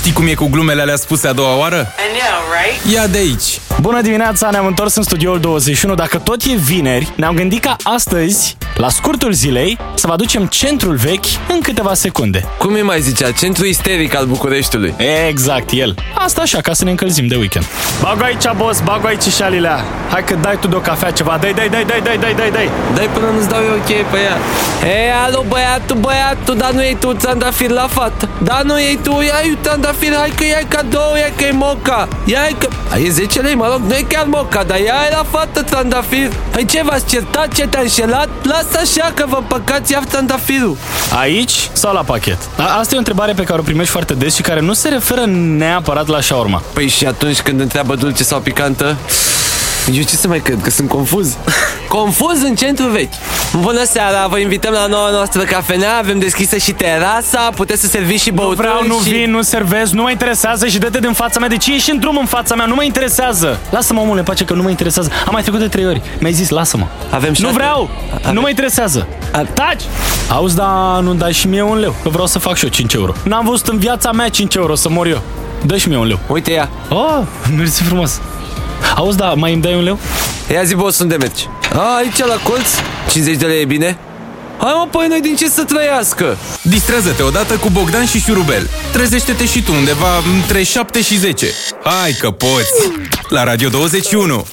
Știi cum e cu glumele alea spuse a doua oară? I know, right? Ia de aici! Bună dimineața, ne-am întors în studioul 21. Dacă tot e vineri, ne-am gândit ca astăzi, la scurtul zilei, să vă aducem centrul vechi în câteva secunde. Cum îi mai zicea? Centru isteric al Bucureștiului. Exact, el. Asta așa, ca să ne încălzim de weekend. Bagă aici, boss, bagă aici șalilea. Hai că dai tu de o cafea ceva. Dai, dai, dai, dai, dai, dai, dai, dai. Dai până nu-ți dau eu cheie pe ea. Hei, alo, băiatul, băiatul, dar nu iei tu trandafir la fată. Dar nu iei tu, ia trandafir, hai că ia cadou, ia că e moca. Ia că... A, e 10 lei, mă rog, nu e chiar moca, dar ia la fată trandafir. Păi ce, v-ați certat, ce te-a înșelat? Lasă așa că vă împăcați, ia trandafirul. Aici sau la pachet? A, asta e o întrebare pe care o primești foarte des și care nu se referă neapărat la shawarma. Păi și atunci când întreabă dulce sau picantă? Eu ce să mai cred, că sunt confuz? confuz în centru vechi. Bună seara, vă invităm la noua noastră cafenea, avem deschisă și terasa, puteți să serviți și Nu băuturi vreau, nu și... vin, nu servez, nu mă interesează și dă-te din fața mea. De ce ești în drum în fața mea? Nu mă interesează. Lasă-mă, omule, pace că nu mă interesează. Am mai trecut de trei ori. Mi-ai zis, lasă-mă. Avem Nu șase- vreau! Avem- Nu mă interesează! A- Taci! Auzi, da, nu dai și mie un leu, că vreau să fac și eu 5 euro. N-am văzut în viața mea 5 euro, să mor eu. Dă și mie un leu. Uite ea, Oh, mersi frumos. Auzi, da, mai îmi dai un leu? Ia zi boss unde mergi? A, aici la colț, 50 de lei e bine? Hai mă, păi noi din ce să trăiască? Distrează-te odată cu Bogdan și Șurubel. Trezește-te și tu undeva între 7 și 10. Hai că poți! La Radio 21!